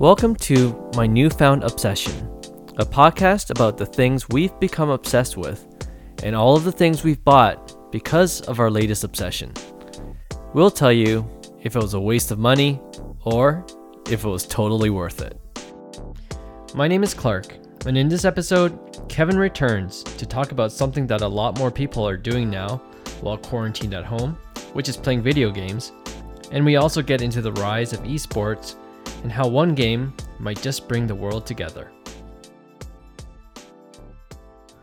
Welcome to My Newfound Obsession, a podcast about the things we've become obsessed with and all of the things we've bought because of our latest obsession. We'll tell you if it was a waste of money or if it was totally worth it. My name is Clark, and in this episode, Kevin returns to talk about something that a lot more people are doing now while quarantined at home, which is playing video games. And we also get into the rise of esports and how one game might just bring the world together.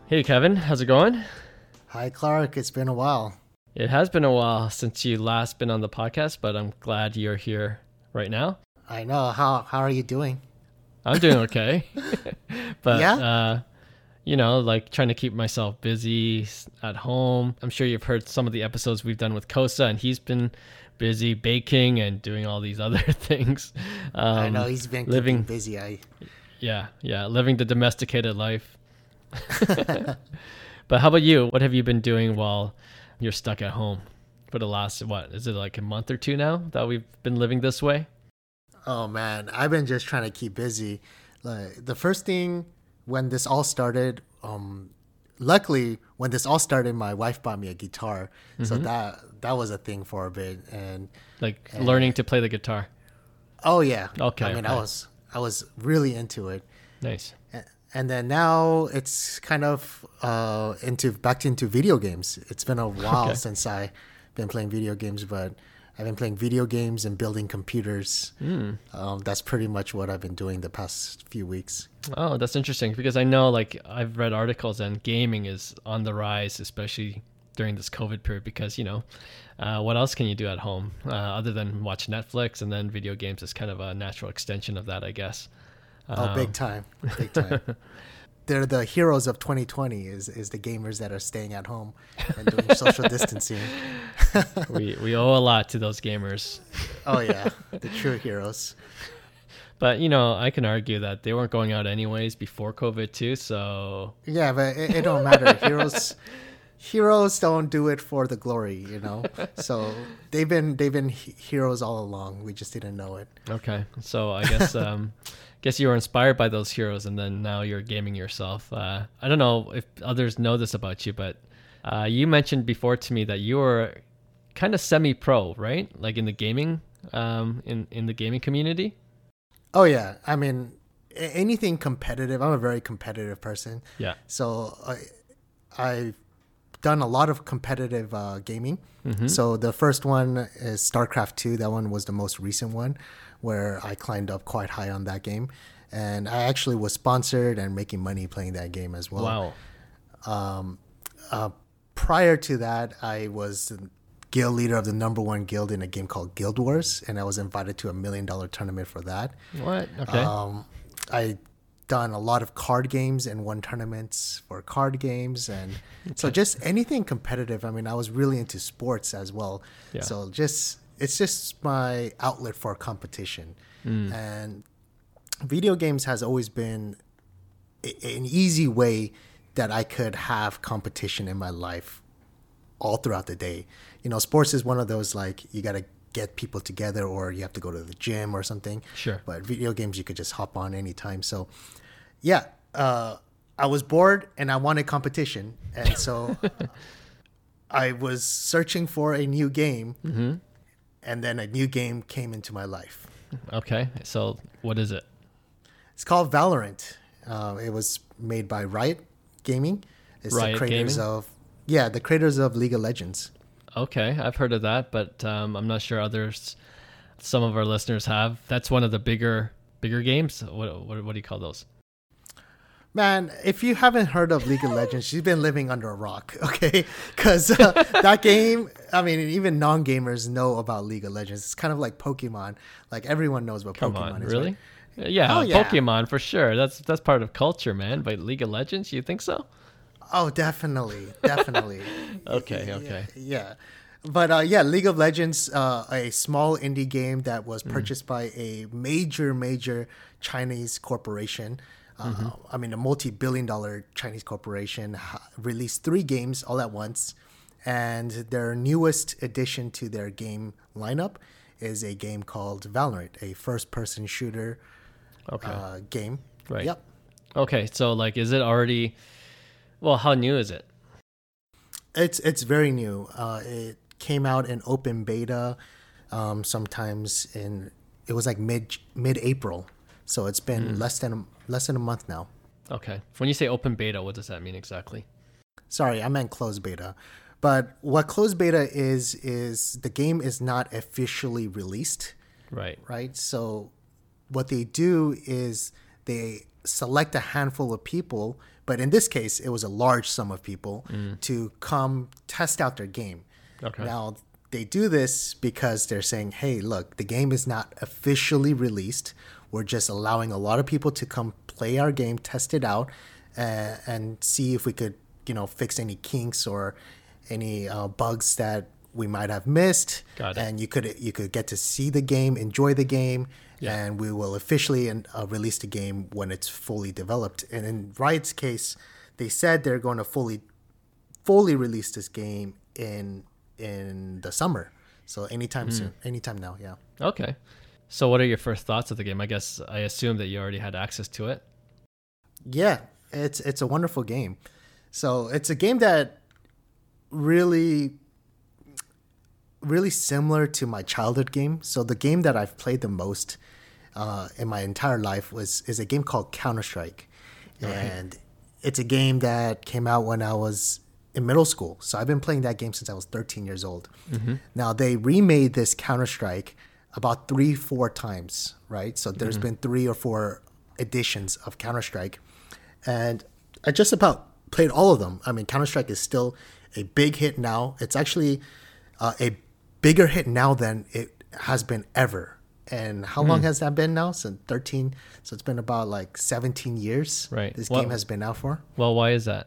Hey Kevin, how's it going? Hi Clark, it's been a while. It has been a while since you last been on the podcast, but I'm glad you're here right now. I know. How how are you doing? I'm doing okay. but Yeah? uh you know, like trying to keep myself busy at home. I'm sure you've heard some of the episodes we've done with Kosa, and he's been busy baking and doing all these other things. Um, I know he's been living- busy. I Yeah, yeah, living the domesticated life. but how about you? What have you been doing while you're stuck at home for the last what? Is it like a month or two now that we've been living this way? oh man, I've been just trying to keep busy. Like the first thing when this all started, um, luckily when this all started, my wife bought me a guitar, Mm-hmm. so that that was a thing for a bit. And Like learning to play the guitar. oh yeah, Okay, I mean, I was I was really into it. Nice. And then now it's kind of uh, into back into video games. It's been a while Okay. since I been playing video games, but I've been playing video games and building computers. Hmm. Um, that's pretty much what I've been doing the past few weeks. Oh, that's interesting because I know like I've read articles and gaming is on the rise, especially during this COVID period. Because you know, uh, what else can you do at home uh, other than watch Netflix? And then video games is kind of a natural extension of that, I guess. Oh, Um, big time, big time. They're the heroes of 2020. Is is the gamers that are staying at home and doing social distancing. we we owe a lot to those gamers. Oh yeah, the true heroes. But you know, I can argue that they weren't going out anyways before COVID too. So Yeah, but it, it don't matter. heroes, heroes don't do it for the glory, you know. So they've been they've been he- heroes all along. We just didn't know it. okay, so I guess um, guess you were inspired by those heroes, and then now you're gaming yourself. Uh, I don't know if others know this about you, but uh, you mentioned before to me that you were kind of semi-pro, right? Like in the gaming, um, in in the gaming community. Oh yeah, I mean anything competitive. I'm a very competitive person. Yeah. So I I've done a lot of competitive uh, gaming. Mm-hmm. So the first one is StarCraft 2. That one was the most recent one where I climbed up quite high on that game. And I actually was sponsored and making money playing that game as well. Wow. Um, uh, prior to that, I was guild leader of the number one guild in a game called Guild Wars, and I was invited to a million dollar tournament for that. What? Okay. Um, I done a lot of card games and won tournaments for card games, and so just anything competitive. I mean, I was really into sports as well. Yeah. So just it's just my outlet for competition, Mm. and video games has always been a- an easy way that I could have competition in my life all throughout the day. You know, sports is one of those like you got to get people together or you have to go to the gym or something. Sure. But video games you could just hop on anytime. So, yeah, uh, I was bored and I wanted competition, and so I was searching for a new game, Mm-hmm. and then a new game came into my life. okay. So what is it? It's called Valorant. Uh, it was made by Riot Gaming. It's Riot the creators Gaming? of yeah, the creators of League of Legends. Okay, I've heard of that, but um, I'm not sure others. Some of our listeners have. That's one of the bigger bigger games. What what, what do you call those? Man, if you haven't heard of League of Legends, she's been living under a rock, okay? Because uh, that game, I mean, even non gamers know about League of Legends. It's kind of like Pokemon. Like everyone knows what Come Pokemon on, is. really? right? Yeah, Oh, yeah. Pokemon for sure. That's that's part of culture, man. But League of Legends, you think so? Oh, definitely, definitely. Okay, okay. Yeah. But uh, yeah, League of Legends, uh, a small indie game that was Mm. purchased by a major, major Chinese corporation. Uh, Mm-hmm. I mean, a multi-billion-dollar Chinese corporation ha- released three games all at once, and their newest addition to their game lineup is a game called Valorant, a first-person shooter Okay. uh, game. Right. Yep. Okay, so like, is it already? Well, how new is it? It's it's very new. Uh, it came out in open beta, um, sometimes in it was like mid mid April, so it's been Hmm. less than a, less than a month now. Okay. When you say open beta, what does that mean exactly? Sorry, I meant closed beta. But what closed beta is is the game is not officially released, Right. right? So what they do is they select a handful of people, but in this case it was a large sum of people to come test out their game. Okay. Now they do this because they're saying, "Hey, look, the game is not officially released. We're just allowing a lot of people to come play our game, test it out, uh, and see if we could, you know, fix any kinks or any uh, bugs that we might have missed. Got it. And you could you could get to see the game, enjoy the game, Yeah. and we will officially uh, release the game when it's fully developed. And in Riot's case, they said they're going to fully fully release this game in in the summer. So anytime soon, anytime now, yeah. Okay. So, what are your first thoughts of the game? I guess I assume that you already had access to it. Yeah, it's it's a wonderful game. So it's a game that really really similar to my childhood game. So the game that I've played the most uh, in my entire life was is a game called Counter Strike, and it's a game that came out when I was in middle school. So I've been playing that game since I was 13 years old. Now they remade this Counter Strike about three, four times, right? So there's been three or four editions of Counter Strike, and I just about played all of them. I mean, Counter Strike is still a big hit now. It's actually uh, a bigger hit now than it has been ever. And how long has that been now? Since 13. So it's been about like 17 years. Right. This Well- game has been out for. Well, why is that?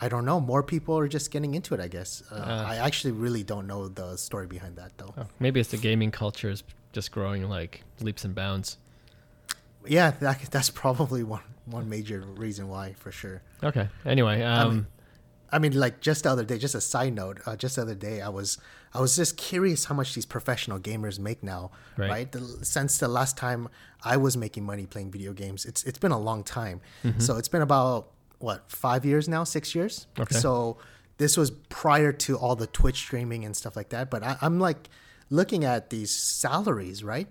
I don't know. More people are just getting into it, I guess. Uh, Ah. I actually really don't know the story behind that, though. Oh, maybe it's the gaming culture is just growing like leaps and bounds. Yeah, that, that's probably one one major reason why, for sure. Okay. Anyway, um, mean, I mean, like just the other day, just a side note, uh, just the other day, I was I was just curious how much these professional gamers make now, Right. right? The, since the last time I was making money playing video games, it's it's been a long time. So it's been about what five years now, six years. Okay. So this was prior to all the Twitch streaming and stuff like that. But I, I'm like looking at these salaries, right?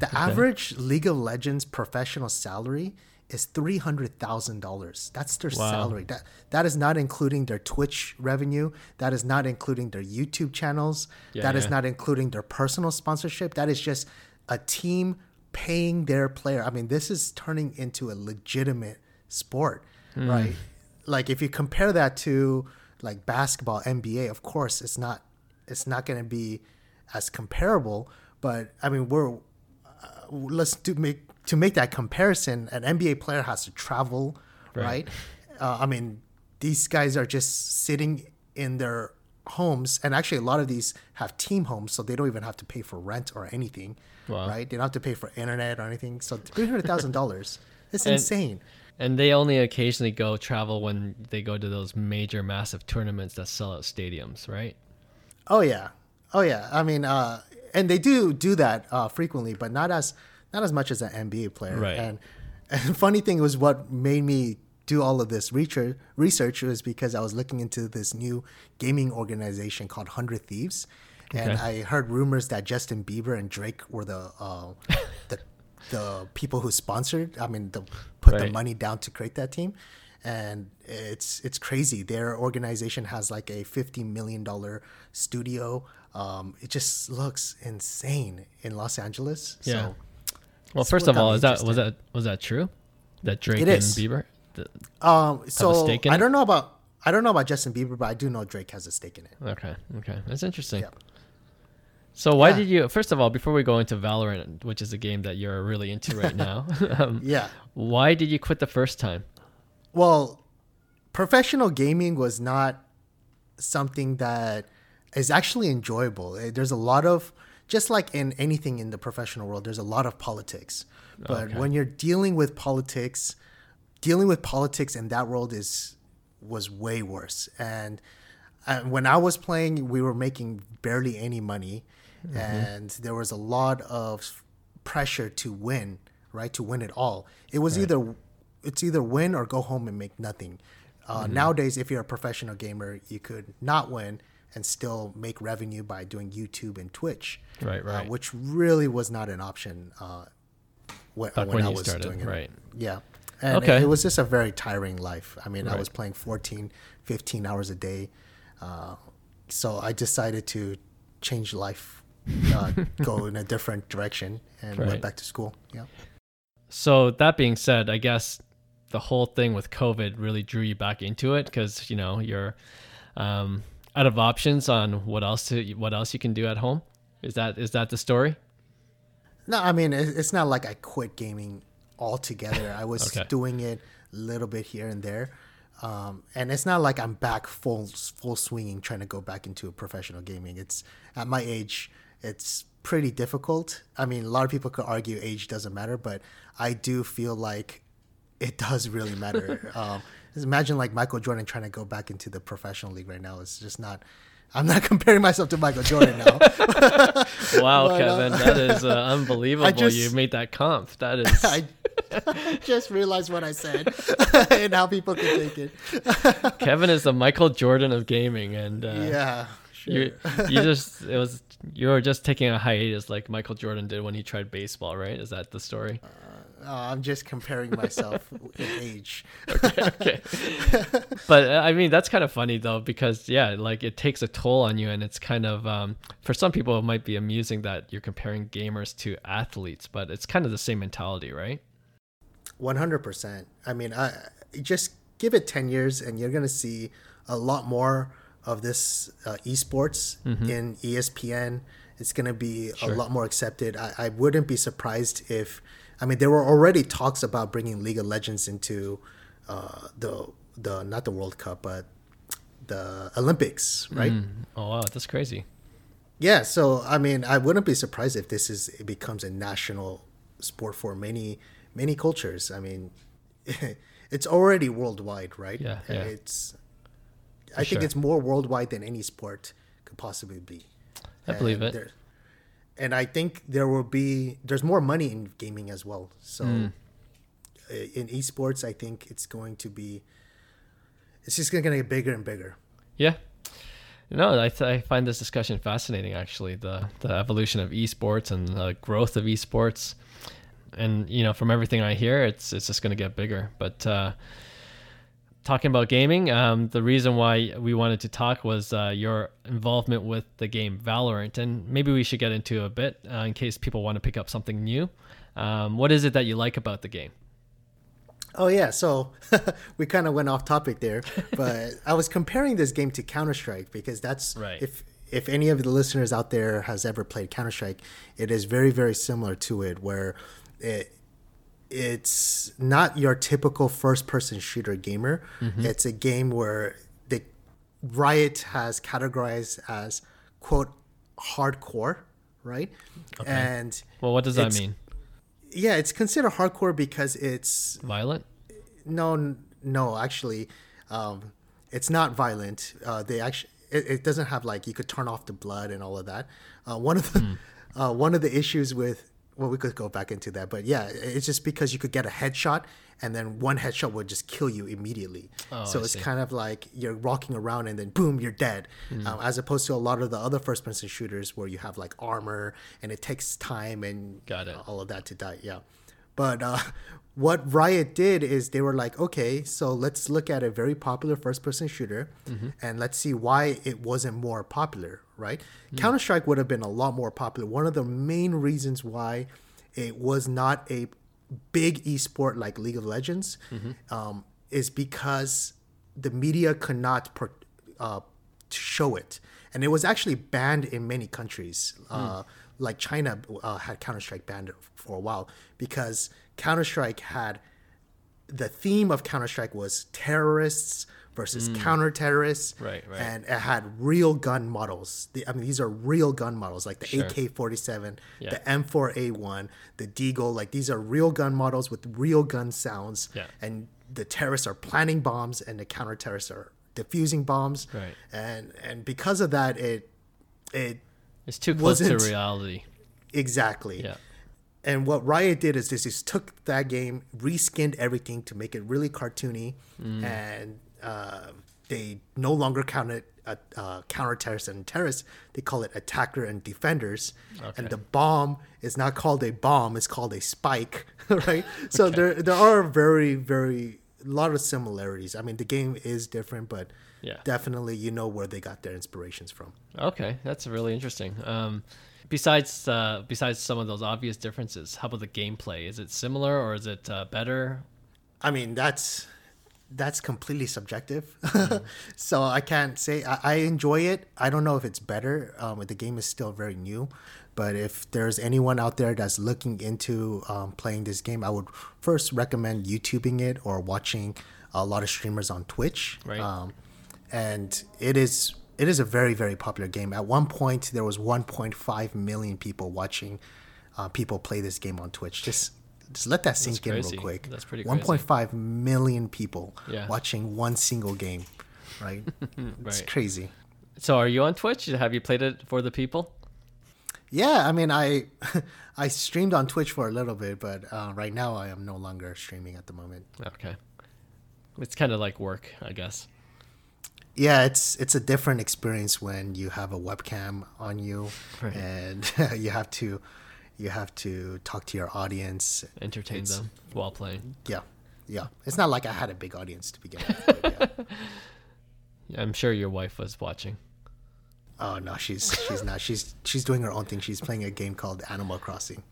The average League of Legends professional salary is three hundred thousand dollars. That's their Wow. salary. That that is not including their Twitch revenue. That is not including their YouTube channels. Yeah, that is yeah. not including their personal sponsorship. That is just a team paying their player. I mean, this is turning into a legitimate sport, Hmm. right? Like if you compare that to like basketball, NBA, of course, it's not it's not going to be as comparable. But I mean, we're uh, let's do make to make that comparison. An NBA player has to travel, Right. right? Uh, I mean, these guys are just sitting in their homes, and actually, a lot of these have team homes, so they don't even have to pay for rent or anything, Wow. right? They don't have to pay for internet or anything. So three hundred thousand dollars, it's And- insane. and they only occasionally go travel when they go to those major, massive tournaments that sell out stadiums, right? Oh yeah, oh yeah. I mean, uh, and they do do that uh, frequently, but not as not as much as an NBA player. Right. And, and funny thing was what made me do all of this research research was because I was looking into this new gaming organization called Hundred Thieves, and Okay. I heard rumors that Justin Bieber and Drake were the uh, the the people who sponsored. I mean, the put the money down to create that team. And it's it's crazy. Their organization has like a fifty million dollar studio. Um, it just looks insane in Los Angeles. Yeah. So Well, first of all, is that was that was that true? That Drake and. Bieber? The- Um, so stake in I don't know about I don't know about Justin Bieber, but I do know Drake has a stake in it. okay, okay, that's interesting. Yeah. So why Yeah. did you? First of all, before we go into Valorant, which is a game that you're really into right now, um, Yeah. why did you quit the first time? Well, professional gaming was not something that is actually enjoyable. Eh, There's a lot of just like in anything in the professional world, there's a lot of politics. But Okay. when you're dealing with politics, dealing with politics in that world is was way worse. And uh, when I was playing, we were making barely any money, and there was a lot of pressure to win. right? To win it all. It was Right. either it's either win or go home and make nothing. Uh, Mm-hmm. Nowadays, if you're a professional gamer, you could not win and still make revenue by doing YouTube and Twitch, Right, uh, right. which really was not an option uh, when, when, when I was started, doing it. right. Yeah. And Okay. it, it was just a very tiring life. I mean, I was playing 14, 15 hours a day. Uh, so I decided to change life, uh, go in a different direction, and Right. went back to school. Yeah. So that being said, I guess the whole thing with COVID really drew you back into it because you know you're um, out of options on what else to what else you can do at home. Is that is that the story? No, I mean, it's not like I quit gaming altogether. I was Okay. doing it a little bit here and there. Um, and it's not like I'm back full full swinging trying to go back into professional gaming. It's at my age, it's pretty difficult. I mean, a lot of people could argue age doesn't matter, but I do feel like it does really matter. um, just imagine like Michael Jordan trying to go back into the professional league right now. It's just not. I'm not comparing myself to Michael Jordan now. Wow, But, uh, Kevin, that is uh, unbelievable. just- you made that comp. That is I just realized what I said and how people can take it. Kevin is the Michael Jordan of gaming, and uh, yeah, sure. you you just it was you were just taking a hiatus like Michael Jordan did when he tried baseball, right? Is that the story? Uh, I'm just comparing myself in age. okay. but uh, I mean, that's kind of funny though, because yeah, like it takes a toll on you, and it's kind of um, for some people it might be amusing that you're comparing gamers to athletes, but it's kind of the same mentality, right? 100%. I mean, I just give it 10 years and you're going to see a lot more of this uh, esports in E ESPN. It's going to be Sure. a lot more accepted. I, I wouldn't be surprised if, I mean, there were already talks about bringing League of Legends into uh, the, the, not the World Cup, but the Olympics, right? Mm. Oh wow, that's crazy. Yeah, so I mean, I wouldn't be surprised if this is it becomes a national sport for many many cultures. I mean, it's already worldwide, right? Yeah, yeah. It's I think sure. it's more worldwide than any sport could possibly be. I believe it. there- And I think there will be there's more money in gaming as well. So Hmm. uh, in esports, I think it's going to be it's just going to get bigger and bigger. Yeah. No, I, th- I find this discussion fascinating. Actually, the the evolution of esports and the growth of esports, and you know, from everything I hear, it's it's just going to get bigger. But uh, talking about gaming, um, the reason why we wanted to talk was uh, your involvement with the game Valorant, and maybe we should get into a bit uh, in case people want to pick up something new. Um, what is it that you like about the game? Oh yeah, so we kind of went off topic there, but I was comparing this game to Counter Strike because that's Right. if if any of the listeners out there has ever played Counter Strike, it is very very similar to it where it it's not your typical first person shooter gamer. It's a game where the Riot has categorized as quote hardcore, right? Okay. And Well, what does that mean? yeah, it's considered hardcore because it's Violent? no, no, actually, um, it's not violent. Uh, they actually, it, it doesn't have like you could turn off the blood and all of that. Uh, one of the, Hmm. uh, one of the issues with, well, we could go back into that, but yeah, it's just because you could get a headshot and then one headshot would just kill you immediately. Oh, so I it's see. kind of like you're walking around and then boom, you're dead. Hmm. Um, as opposed to a lot of the other first person shooters where you have like armor and it takes time and Got it. all of that to die. Yeah. But uh, what Riot did is they were like, okay, so let's look at a very popular first person shooter Mm-hmm. and let's see why it wasn't more popular, right? Mm. Counter Strike would have been a lot more popular. One of the main reasons why it was not a big esport like League of Legends Mm-hmm. um, is because the media could not per, uh, show it. And it was actually banned in many countries. Uh, like China uh, had Counter Strike banned for a while because Counter Strike had the theme of Counter Strike was terrorists versus counter terrorists. Right, right. And it had real gun models. The, I mean, these are real gun models like the Sure. AK 47, Yeah. the M4A1, the Deagle. Like these are real gun models with real gun sounds. Yeah. And the terrorists are planting bombs and the counter terrorists are diffusing bombs. Right. And and because of that, it it It's too close to reality. exactly. Yeah. and what Riot did is this: is took that game, reskinned everything to make it really cartoony, Mm. and uh, they no longer counted uh, uh, counter terrorists and terrorists. They call it attacker and defenders. Okay. And the bomb is not called a bomb; it's called a spike, right? So there there are very very a lot of similarities. I mean, the game is different, but Yeah. definitely you know where they got their inspirations from. Okay, that's really interesting. Um, besides uh, besides some of those obvious differences, how about the gameplay? Is it similar or is it uh, better? I mean, that's that's completely subjective. so I can't say I, I enjoy it. I don't know if it's better. Um, the game is still very new, but if there's anyone out there that's looking into um, playing this game, I would first recommend YouTubing it or watching a lot of streamers on Twitch. Right. Um, and it is it is a very very popular game. At one point, there was 1.5 million people watching uh, people play this game on Twitch. Just just let that sink in real quick. That's pretty crazy. 1.5 million people Yeah. watching one single game, right? It's crazy. So, are you on Twitch? Have you played it for the people? Yeah, I mean, I I streamed on Twitch for a little bit, but uh, right now I am no longer streaming at the moment. Okay, it's kind of like work, I guess. Yeah, it's it's a different experience when you have a webcam on you Right. and you have to you have to talk to your audience. Entertain It's- them while playing. Yeah, yeah. It's not like I had a big audience to begin with. yeah. I'm sure your wife was watching. Oh no, she's she's not. She's she's doing her own thing. She's playing a game called Animal Crossing.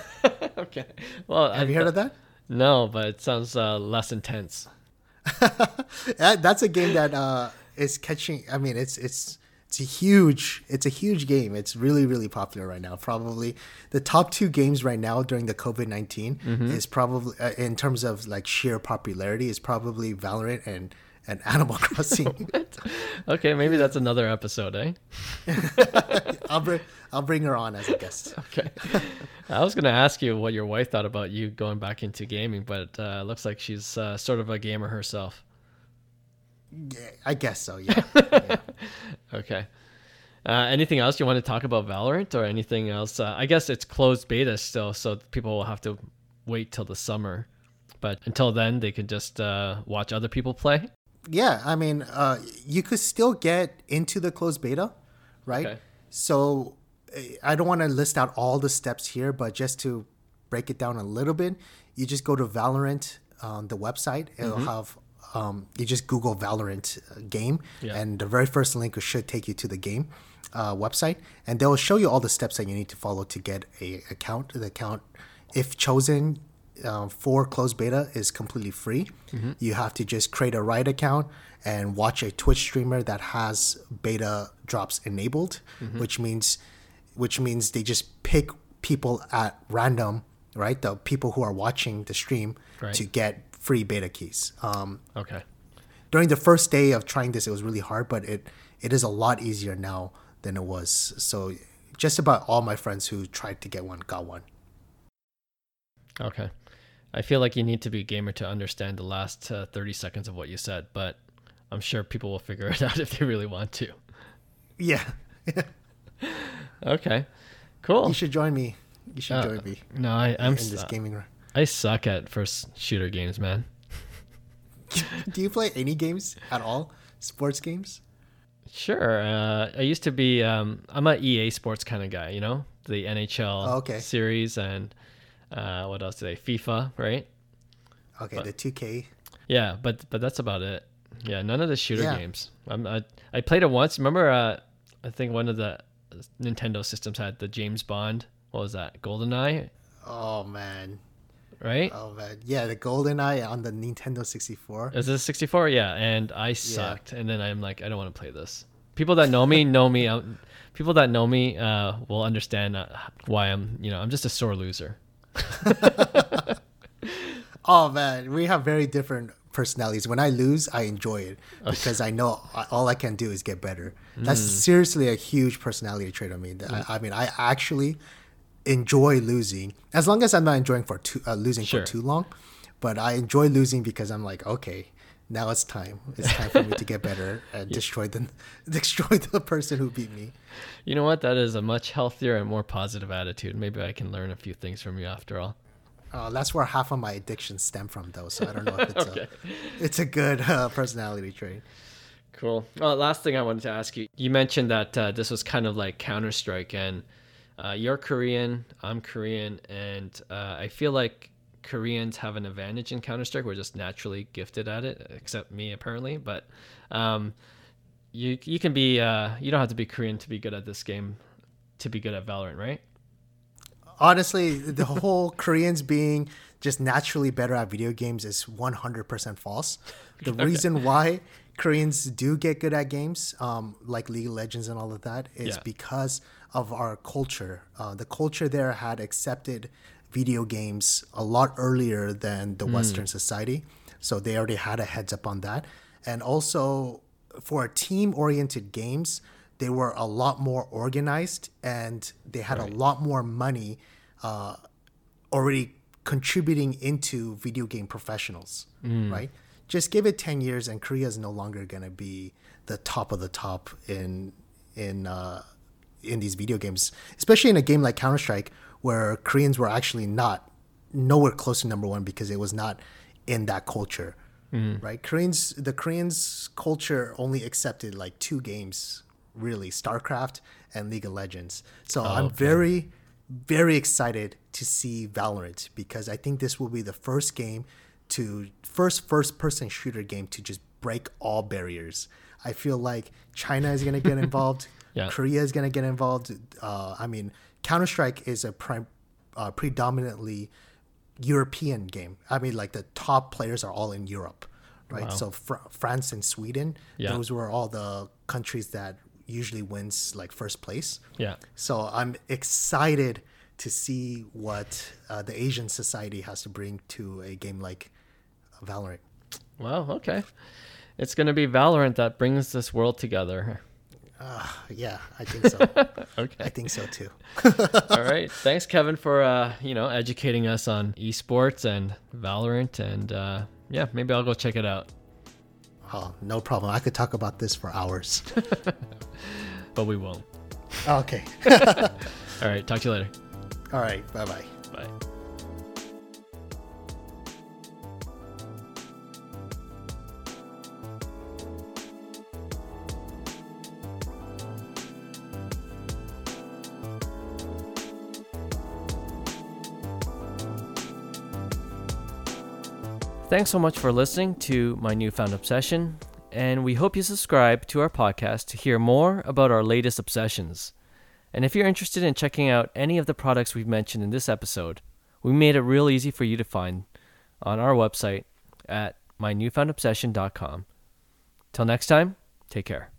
okay. Well, Have you heard of that? No, but it sounds uh, less intense. that's a game that uh, is catching. I mean, it's it's it's a huge it's a huge game. It's really really popular right now. Probably the top two games right now during the COVID 19 is probably uh, in terms of like sheer popularity is probably Valorant and and Animal Crossing. Okay, maybe that's another episode, eh? I'll bring I'll bring her on as a guest. Okay. I was gonna ask you what your wife thought about you going back into gaming, but uh, looks like she's uh, sort of a gamer herself. Yeah, I guess so. Yeah. yeah. Okay. Uh, anything else you want to talk about Valorant or anything else? Uh, I guess it's closed beta still, so people will have to wait till the summer. But until then, they can just uh, watch other people play. Yeah, I mean, uh, you could still get into the closed beta, right? Okay. So I don't want to list out all the steps here, but just to break it down a little bit, you just go to Valorant on the website. It'll Mm-hmm. have um, you just Google Valorant uh, game, Yeah. and the very first link should take you to the game uh, website, and they'll show you all the steps that you need to follow to get a account. The account, if chosen uh, for closed beta, is completely free. You have to just create a Riot account and watch a Twitch streamer that has beta drops enabled, which means which means they just pick people at random, right? The people who are watching the stream Right. to get free beta keys. Um, Okay. during the first day of trying this, it was really hard, but it it is a lot easier now than it was. So just about all my friends who tried to get one got one. Okay. I feel like you need to be a gamer to understand the last uh, 30 seconds of what you said, but I'm sure people will figure it out if they really want to. Yeah, Okay. Cool. you should join me. You should Uh, join me No, I, I'm in this su- gaming. room. I suck at first shooter games, man. Do you play any games at all? Sports games? Sure. Uh, I used to be. Um, I'm a EA Sports kind of guy. You know, the NHL Oh, okay. series and uh, what else today? FIFA, right? Okay, But- the 2K. Yeah, but but that's about it. Yeah, none of the shooter Yeah. games. I'm, I I played it once. Remember? Uh, I think one of the Nintendo systems had the James Bond. What was that? GoldenEye, Oh man. Right? Oh man. Yeah, the GoldenEye on the Nintendo 64. Is this 64? Yeah, and I sucked. And then I'm like, I don't want to play this. People that know me know me. Um, people that know me uh, will understand uh, why I'm. You know, I'm just a sore loser. Oh man, we have very different personalities. When I lose, I enjoy it because I know all I can do is get better. That's Mm. seriously a huge personality trait of me. I, I mean, I actually enjoy losing as long as I'm not enjoying for too uh, losing Sure. for too long. But I enjoy losing because I'm like, okay, now it's time. It's time for me to get better and destroy the destroy the person who beat me. You know what? That is a much healthier and more positive attitude. Maybe I can learn a few things from you after all. Uh, that's where half of my addictions stem from, though. So I don't know if it's okay. a it's a good uh, personality trait. Cool. Well, last thing I wanted to ask you, you mentioned that uh, this was kind of like Counter Strike, and uh, you're Korean, I'm Korean, and uh, I feel like Koreans have an advantage in Counter Strike. We're just naturally gifted at it, except me apparently. But um, you you can be uh, you don't have to be Korean to be good at this game, to be good at Valorant, right? Honestly, the whole Koreans being just naturally better at video games is 100% false. The okay. reason why Koreans do get good at games, um, like League of Legends and all of that, is yeah. because of our culture. Uh, the culture there had accepted video games a lot earlier than the mm. Western society. So they already had a heads up on that. And also, for team oriented games, they were a lot more organized and they had right. a lot more money uh, already contributing into video game professionals, mm. right? Just give it 10 years and Korea is no longer going to be the top of the top in in uh, in these video games, especially in a game like Counter Strike where Koreans were actually not nowhere close to number one because it was not in that culture, mm-hmm. right? Koreans, the Koreans culture only accepted like two games, really, StarCraft and League of Legends. So oh, I'm okay. very, very excited to see Valorant because I think this will be the first game to first first person shooter game to just break all barriers. I feel like China is gonna get involved. yeah. Korea is gonna get involved. Uh, I mean, Counter Strike is a prime, uh, predominantly European game. I mean, like the top players are all in Europe, right? Wow. So fr- France and Sweden, yeah. those were all the countries that usually wins like first place. Yeah. So I'm excited to see what uh, the Asian society has to bring to a game like Valorant. Wow. Okay. It's going to be Valorant that brings this world together. Uh, yeah, I think so. okay. I think so too. All right. Thanks, Kevin, for uh, you know educating us on esports and Valorant, and uh, yeah, maybe I'll go check it out. Oh, no problem. I could talk about this for hours. but we won't. Okay. All right. Talk to you later. All right. Bye-bye. Bye. Thanks so much for listening to my newfound obsession, and we hope you subscribe to our podcast to hear more about our latest obsessions. And if you're interested in checking out any of the products we've mentioned in this episode, we made it real easy for you to find on our website at mynewfoundobsession.com. Till next time, take care.